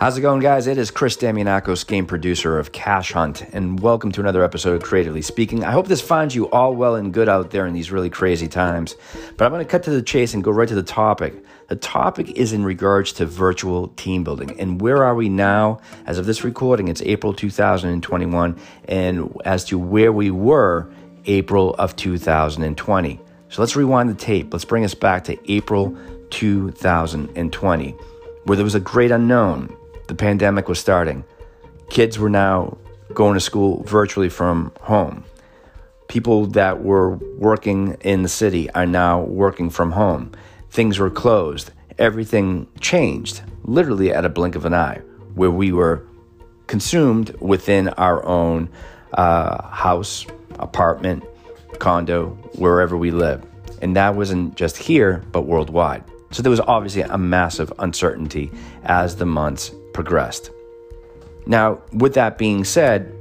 How's it going, guys? It is Chris Damianakos, game producer of Cash Hunt, and welcome to another episode of Creatively Speaking. I hope this finds you all well and good out there in these really crazy times. But I'm going to cut to the chase and go right to the topic. The topic is in regards to virtual team building. And where are we now? As of this recording, it's April 2021, and as to where we were April of 2020. So let's rewind the tape. Let's bring us back to April 2020, where there was a great unknown the pandemic was starting. Kids were now going to school virtually from home. People that were working in the city are now working from home. Things were closed. Everything changed literally at a blink of an eye, where we were consumed within our own uh, house, apartment, condo, wherever we live. And that wasn't just here, but worldwide. So there was obviously a massive uncertainty as the months progressed. Now, with that being said,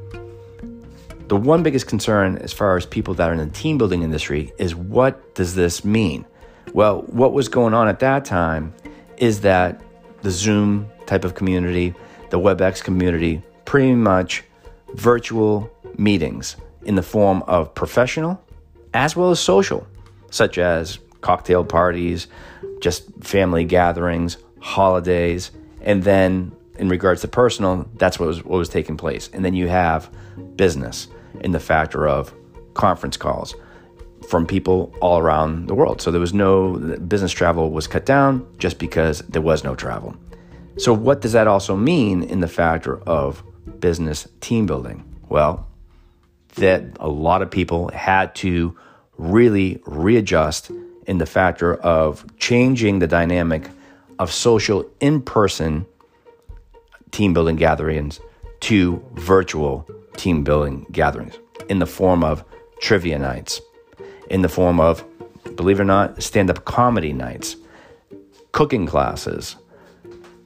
the one biggest concern as far as people that are in the team building industry is what does this mean? Well, what was going on at that time is that the Zoom type of community, the WebEx community, pretty much virtual meetings in the form of professional as well as social, such as cocktail parties, just family gatherings, holidays, and then in regards to personal, that's what was what was taking place. And then you have business in the factor of conference calls from people all around the world. So there was no business travel was cut down just because there was no travel. So what does that also mean in the factor of business team building? Well, that a lot of people had to really readjust in the factor of changing the dynamic of social in person team building gatherings to virtual team building gatherings in the form of trivia nights, in the form of, believe it or not, stand up comedy nights, cooking classes,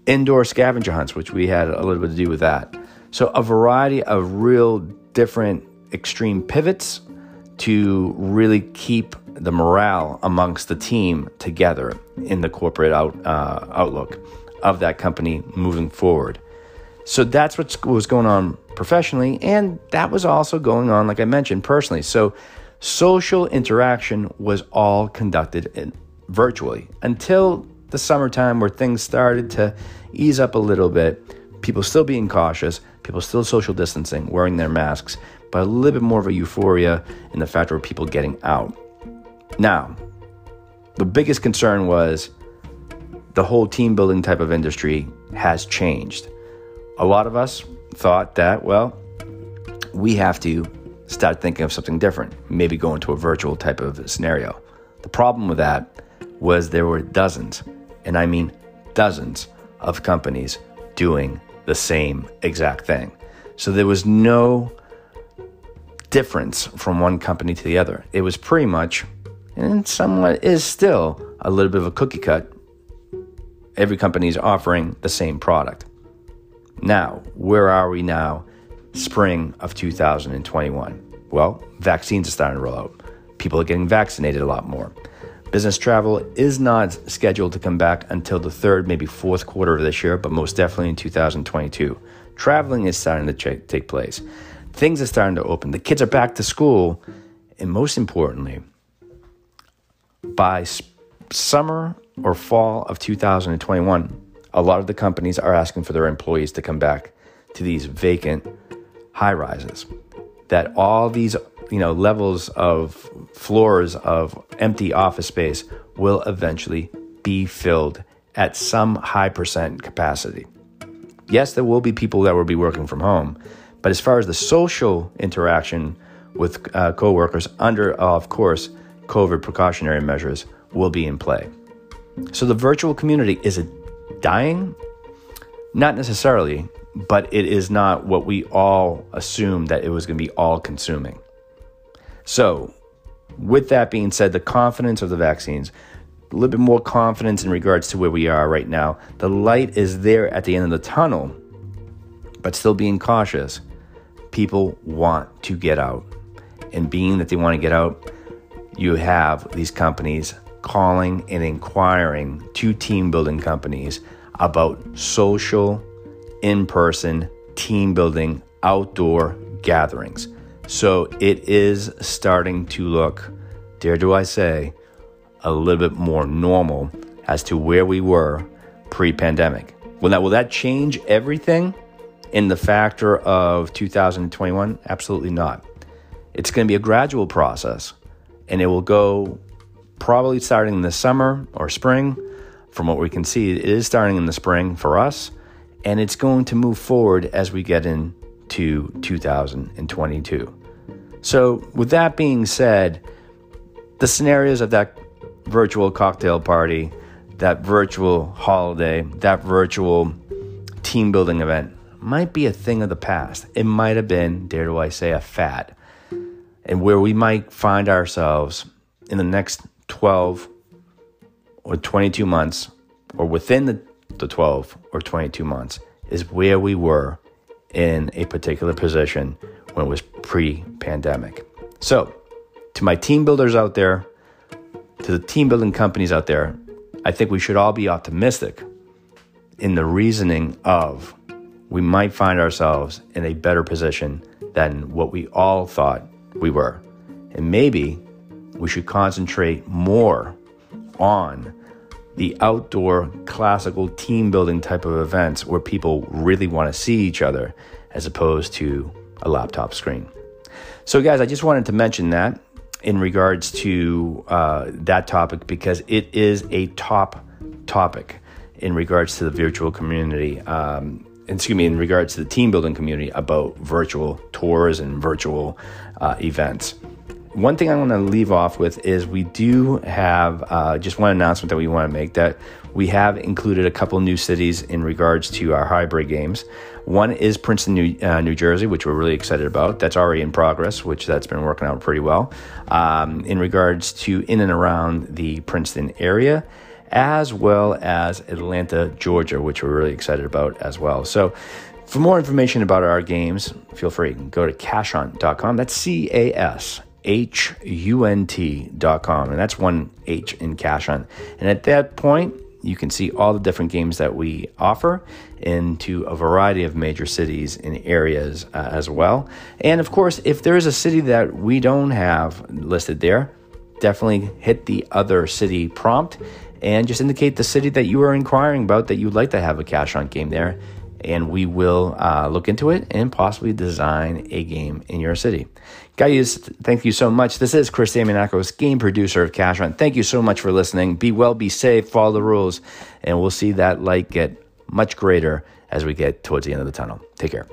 indoor scavenger hunts, which we had a little bit to do with that. So, a variety of real different extreme pivots to really keep the morale amongst the team together in the corporate out, uh, outlook of that company moving forward. So that's what was going on professionally, and that was also going on, like I mentioned, personally. So social interaction was all conducted virtually until the summertime where things started to ease up a little bit. People still being cautious, people still social distancing, wearing their masks, but a little bit more of a euphoria in the factor of people getting out. Now, the biggest concern was the whole team building type of industry has changed a lot of us thought that, well, we have to start thinking of something different, maybe go into a virtual type of scenario. The problem with that was there were dozens, and I mean dozens, of companies doing the same exact thing. So there was no difference from one company to the other. It was pretty much, and somewhat is still, a little bit of a cookie cut. Every company is offering the same product. Now, where are we now? Spring of 2021. Well, vaccines are starting to roll out. People are getting vaccinated a lot more. Business travel is not scheduled to come back until the third, maybe fourth quarter of this year, but most definitely in 2022. Traveling is starting to take place. Things are starting to open. The kids are back to school. And most importantly, by summer or fall of 2021, a lot of the companies are asking for their employees to come back to these vacant high rises. That all these you know levels of floors of empty office space will eventually be filled at some high percent capacity. Yes, there will be people that will be working from home, but as far as the social interaction with uh, coworkers under, uh, of course, COVID precautionary measures will be in play. So the virtual community is a dying? Not necessarily, but it is not what we all assumed that it was going to be all consuming. So, with that being said, the confidence of the vaccines, a little bit more confidence in regards to where we are right now. The light is there at the end of the tunnel, but still being cautious. People want to get out. And being that they want to get out, you have these companies calling and inquiring to team building companies about social in person team building outdoor gatherings. So it is starting to look, dare do I say, a little bit more normal as to where we were pre pandemic. Well, now, will that change everything in the factor of 2021? Absolutely not. It's going to be a gradual process and it will go probably starting in the summer or spring. From what we can see, it is starting in the spring for us and it's going to move forward as we get into 2022. So, with that being said, the scenarios of that virtual cocktail party, that virtual holiday, that virtual team building event might be a thing of the past. It might have been, dare do I say, a fad. And where we might find ourselves in the next 12 or 22 months, or within the, the 12 or 22 months, is where we were in a particular position when it was pre pandemic. So, to my team builders out there, to the team building companies out there, I think we should all be optimistic in the reasoning of we might find ourselves in a better position than what we all thought we were. And maybe we should concentrate more on the outdoor classical team building type of events where people really want to see each other as opposed to a laptop screen. So, guys, I just wanted to mention that in regards to uh, that topic because it is a top topic in regards to the virtual community. Um, excuse me, in regards to the team building community about virtual tours and virtual uh, events. One thing I want to leave off with is we do have uh, just one announcement that we want to make that we have included a couple new cities in regards to our hybrid games. One is Princeton, New, uh, New Jersey, which we're really excited about. That's already in progress, which that's been working out pretty well. Um, in regards to in and around the Princeton area, as well as Atlanta, Georgia, which we're really excited about as well. So for more information about our games, feel free go to cashunt.com. That's C A S H-U-N-T.com. And that's one H in Cash Hunt. And at that point, you can see all the different games that we offer into a variety of major cities and areas uh, as well. And of course, if there is a city that we don't have listed there, definitely hit the other city prompt and just indicate the city that you are inquiring about that you'd like to have a Cash Hunt game there and we will uh, look into it and possibly design a game in your city. Guys, thank you so much. This is Chris Damianakos, game producer of Cash Hunt. Thank you so much for listening. Be well, be safe, follow the rules, and we'll see that light get much greater as we get towards the end of the tunnel. Take care.